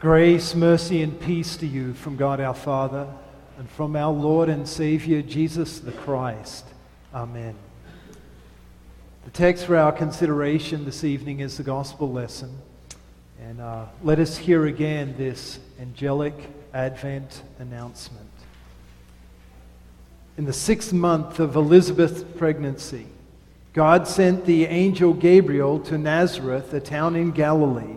Grace, mercy, and peace to you from God our Father and from our Lord and Savior Jesus the Christ. Amen. The text for our consideration this evening is the gospel lesson. And uh, let us hear again this angelic Advent announcement. In the sixth month of Elizabeth's pregnancy, God sent the angel Gabriel to Nazareth, a town in Galilee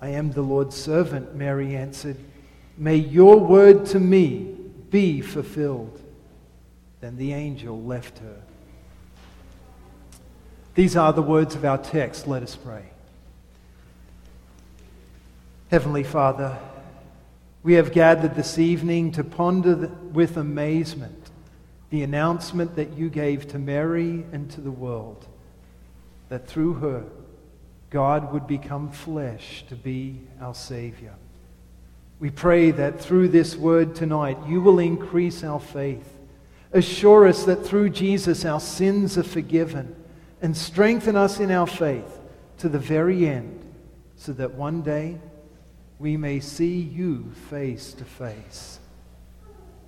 I am the Lord's servant, Mary answered. May your word to me be fulfilled. Then the angel left her. These are the words of our text. Let us pray. Heavenly Father, we have gathered this evening to ponder with amazement the announcement that you gave to Mary and to the world, that through her, God would become flesh to be our Savior. We pray that through this word tonight, you will increase our faith. Assure us that through Jesus our sins are forgiven and strengthen us in our faith to the very end so that one day we may see you face to face.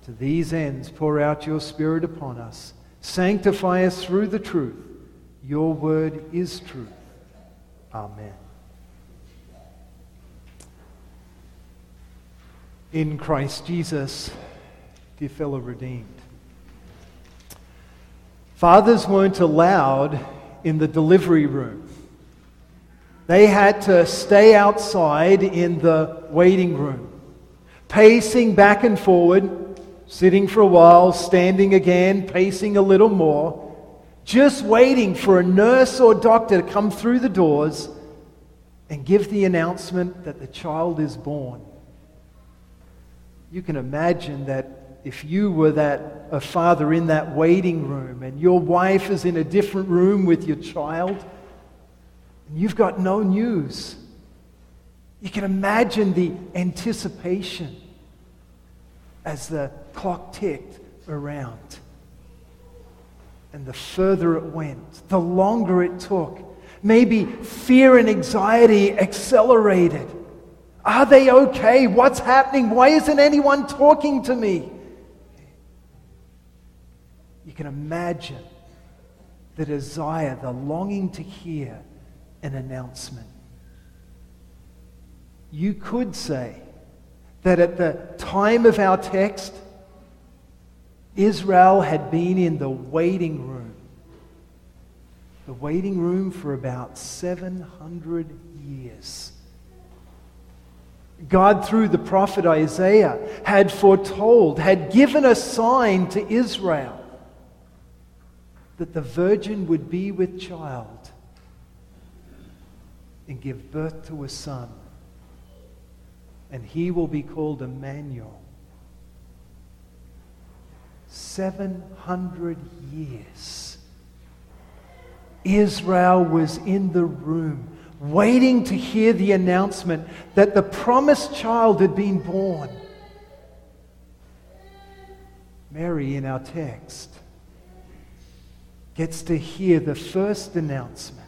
To these ends, pour out your Spirit upon us. Sanctify us through the truth. Your word is truth. Amen. In Christ Jesus, dear fellow redeemed. Fathers weren't allowed in the delivery room. They had to stay outside in the waiting room, pacing back and forward, sitting for a while, standing again, pacing a little more just waiting for a nurse or doctor to come through the doors and give the announcement that the child is born. You can imagine that if you were that a father in that waiting room and your wife is in a different room with your child and you've got no news, you can imagine the anticipation as the clock ticked around. And the further it went, the longer it took. Maybe fear and anxiety accelerated. Are they okay? What's happening? Why isn't anyone talking to me? You can imagine the desire, the longing to hear an announcement. You could say that at the time of our text, Israel had been in the waiting room. The waiting room for about 700 years. God, through the prophet Isaiah, had foretold, had given a sign to Israel that the virgin would be with child and give birth to a son, and he will be called Emmanuel 700 years. Israel was in the room waiting to hear the announcement that the promised child had been born. Mary, in our text, gets to hear the first announcement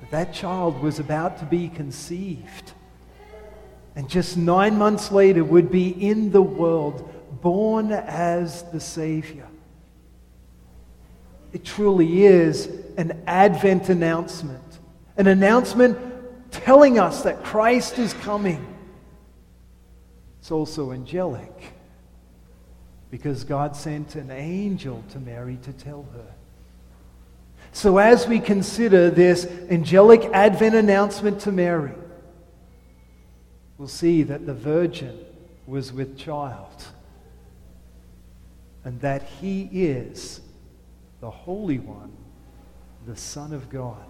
that that child was about to be conceived. And just nine months later would be in the world, born as the Savior. It truly is an Advent announcement, an announcement telling us that Christ is coming. It's also angelic because God sent an angel to Mary to tell her. So, as we consider this angelic Advent announcement to Mary, we'll see that the virgin was with child and that he is the Holy One, the Son of God.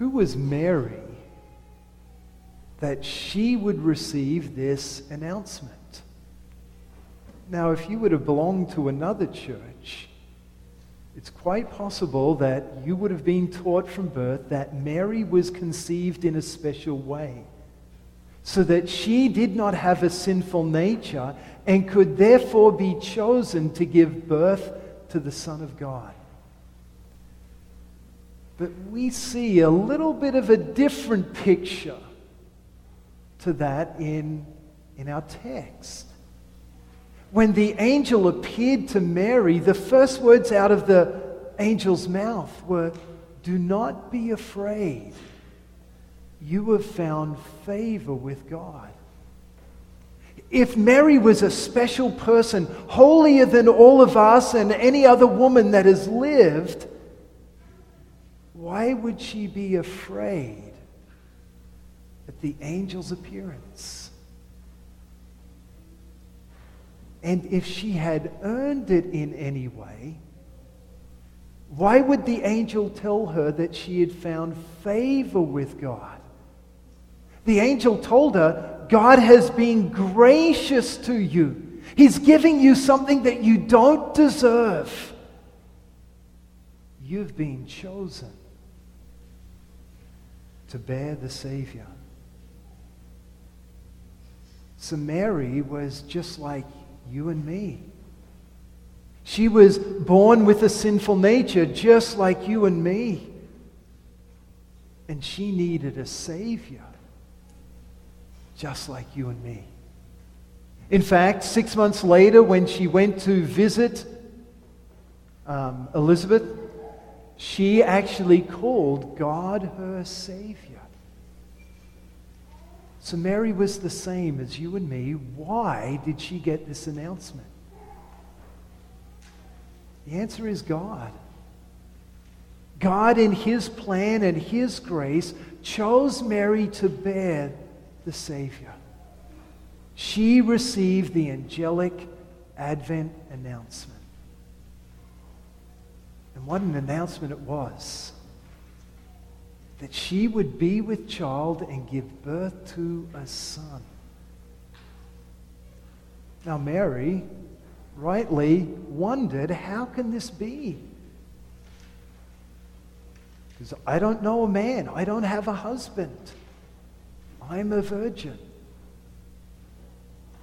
Who was Mary that she would receive this announcement? Now, if you would have belonged to another church, it's quite possible that you would have been taught from birth that Mary was conceived in a special way, so that she did not have a sinful nature and could therefore be chosen to give birth to the Son of God. But we see a little bit of a different picture to that in, in our text. When the angel appeared to Mary, the first words out of the angel's mouth were, Do not be afraid. You have found favor with God. If Mary was a special person, holier than all of us and any other woman that has lived, why would she be afraid at the angel's appearance? And if she had earned it in any way, why would the angel tell her that she had found favor with God? The angel told her, God has been gracious to you. He's giving you something that you don't deserve. You've been chosen to bear the Savior. So Mary was just like you and me. She was born with a sinful nature, just like you and me. And she needed a Savior, just like you and me. In fact, six months later, when she went to visit um, Elizabeth, she actually called God her Savior. So Mary was the same as you and me. Why did she get this announcement? The answer is God. God, in His plan and His grace, chose Mary to bear the Savior. She received the angelic Advent announcement. And what an announcement it was that she would be with child and give birth to a son. Now, Mary rightly wondered, how can this be? Because I don't know a man, I don't have a husband, I'm a virgin.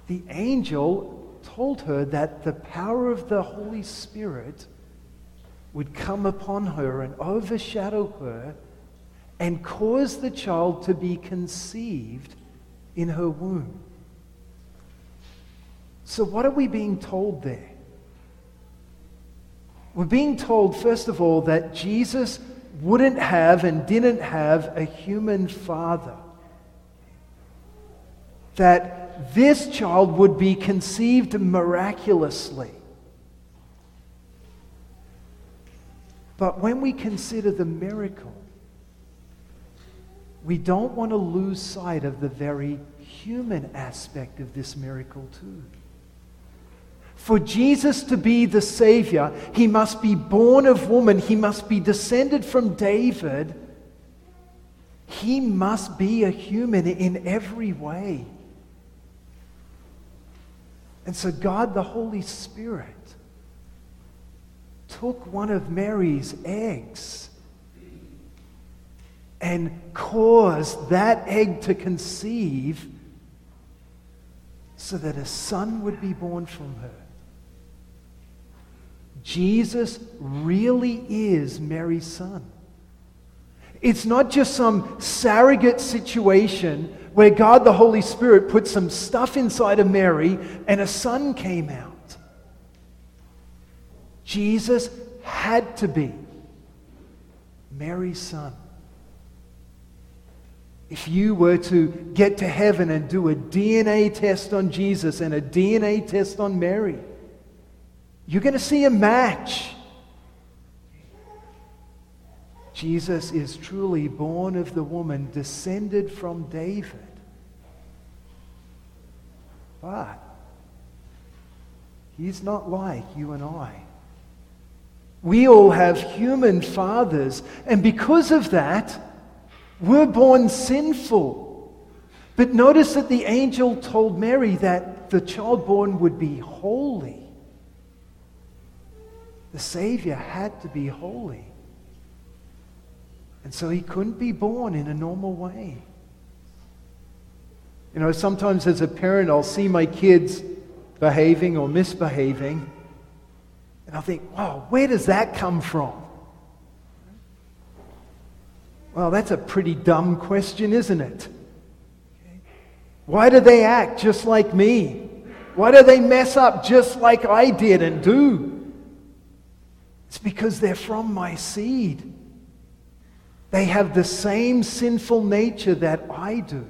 The angel told her that the power of the Holy Spirit would come upon her and overshadow her and cause the child to be conceived in her womb. So, what are we being told there? We're being told, first of all, that Jesus wouldn't have and didn't have a human father. That this child would be conceived miraculously. But when we consider the miracle, we don't want to lose sight of the very human aspect of this miracle, too. For Jesus to be the Savior, he must be born of woman, he must be descended from David, he must be a human in every way. And so, God the Holy Spirit took one of Mary's eggs and caused that egg to conceive so that a son would be born from her. Jesus really is Mary's son. It's not just some surrogate situation where God the Holy Spirit put some stuff inside of Mary and a son came out. Jesus had to be Mary's son. If you were to get to heaven and do a DNA test on Jesus and a DNA test on Mary, you're going to see a match. Jesus is truly born of the woman, descended from David. But he's not like you and I. We all have human fathers, and because of that, we're born sinful. But notice that the angel told Mary that the child born would be holy. The Savior had to be holy. And so he couldn't be born in a normal way. You know, sometimes as a parent, I'll see my kids behaving or misbehaving, and I'll think, wow, where does that come from? Well, that's a pretty dumb question, isn't it? Why do they act just like me? Why do they mess up just like I did and do? It's because they're from my seed. They have the same sinful nature that I do.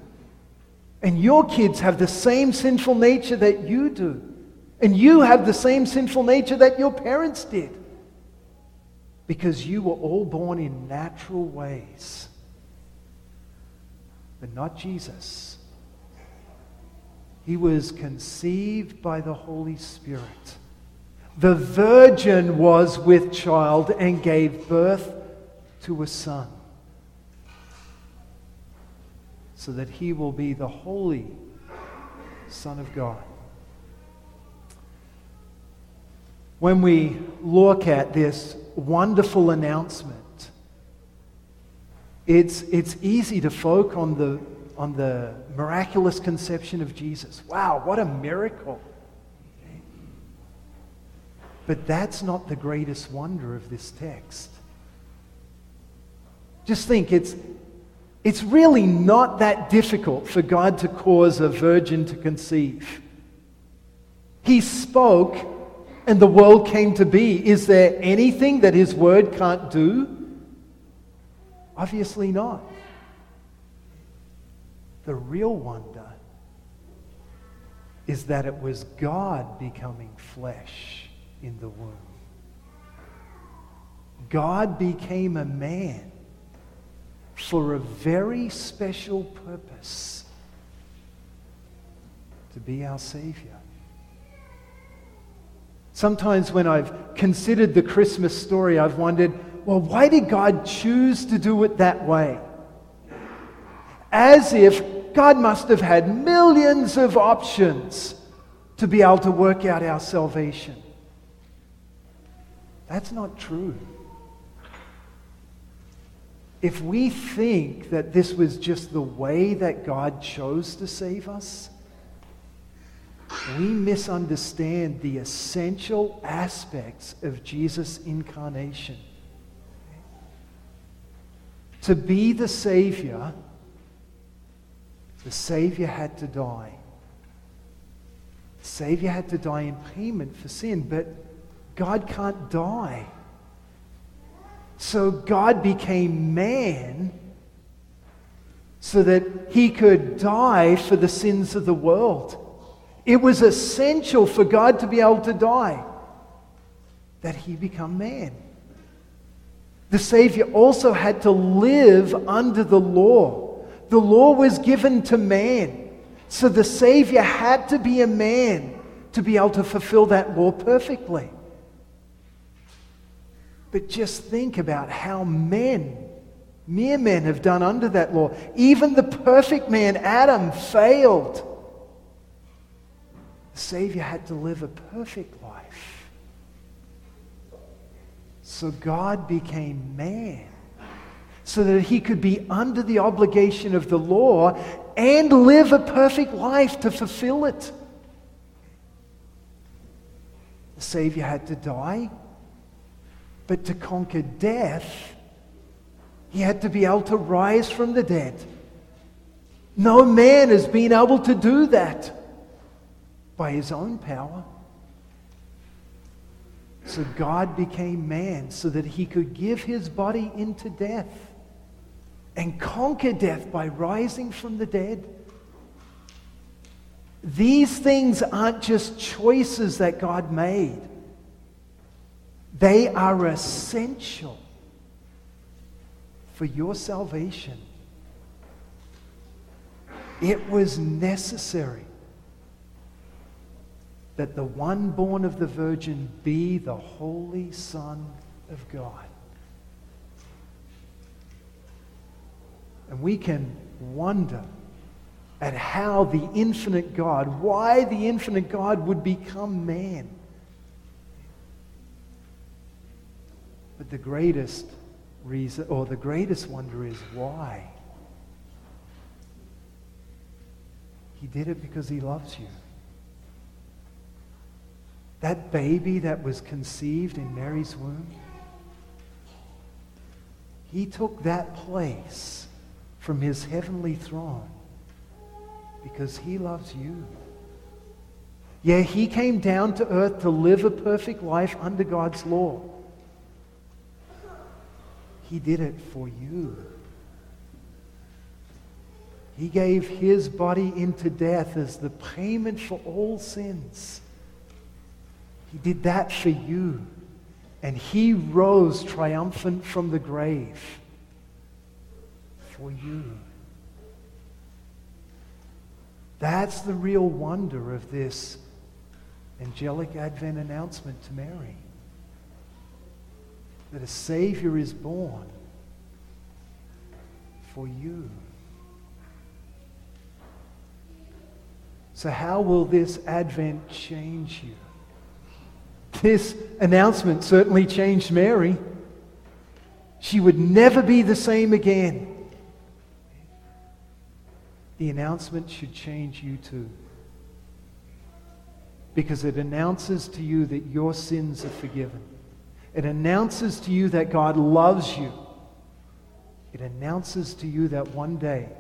And your kids have the same sinful nature that you do. And you have the same sinful nature that your parents did because you were all born in natural ways. But not Jesus. He was conceived by the Holy Spirit. The virgin was with child and gave birth to a son, so that he will be the holy Son of God. When we look at this wonderful announcement. It's, it's easy to focus on the, on the miraculous conception of Jesus. Wow, what a miracle. But that's not the greatest wonder of this text. Just think, it's, it's really not that difficult for God to cause a virgin to conceive. He spoke and the world came to be. Is there anything that his word can't do? Obviously not. The real wonder is that it was God becoming flesh in the womb. God became a man for a very special purpose to be our Savior. Sometimes when I've considered the Christmas story, I've wondered, well, why did God choose to do it that way? As if God must have had millions of options to be able to work out our salvation. That's not true. If we think that this was just the way that God chose to save us, we misunderstand the essential aspects of Jesus' incarnation. To be the Savior, the Savior had to die. The Savior had to die in payment for sin, but God can't die. So God became man so that he could die for the sins of the world. It was essential for God to be able to die that he become man. The Savior also had to live under the law. The law was given to man. So the Savior had to be a man to be able to fulfill that law perfectly. But just think about how men, mere men, have done under that law. Even the perfect man, Adam, failed. The Savior had to live a perfect life. So God became man so that he could be under the obligation of the law and live a perfect life to fulfill it. The Savior had to die But to conquer death, he had to be able to rise from the dead. No man has been able to do that by his own power. So God became man so that he could give his body into death and conquer death by rising from the dead. These things aren't just choices that God made, they are essential for your salvation. It was necessary that the one born of the Virgin be the Holy Son of God. And we can wonder at how the infinite God, why the infinite God would become man. But the greatest reason, or the greatest wonder is why. He did it because he loves you. That baby that was conceived in Mary's womb, he took that place from his heavenly throne because he loves you. Yeah, he came down to earth to live a perfect life under God's law. He did it for you. He gave his body into death as the payment for all sins. He did that for you. And he rose triumphant from the grave for you. That's the real wonder of this angelic Advent announcement to Mary that a Savior is born for you. So, how will this Advent change you? This announcement certainly changed Mary. She would never be the same again. The announcement should change you too. Because it announces to you that your sins are forgiven. It announces to you that God loves you. It announces to you that one day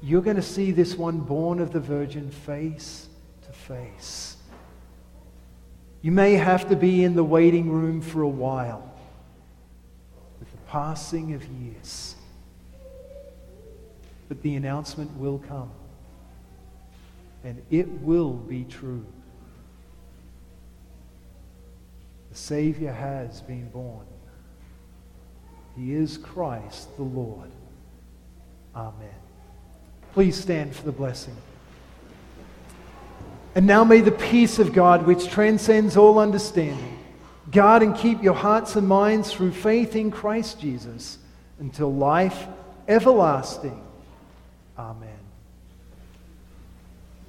you're going to see this one born of the Virgin face to face. You may have to be in the waiting room for a while with the passing of years. But the announcement will come. And it will be true. The Savior has been born. He is Christ the Lord. Amen. Please stand for the blessing. And now may the peace of God, which transcends all understanding, guard and keep your hearts and minds through faith in Christ Jesus until life everlasting. Amen.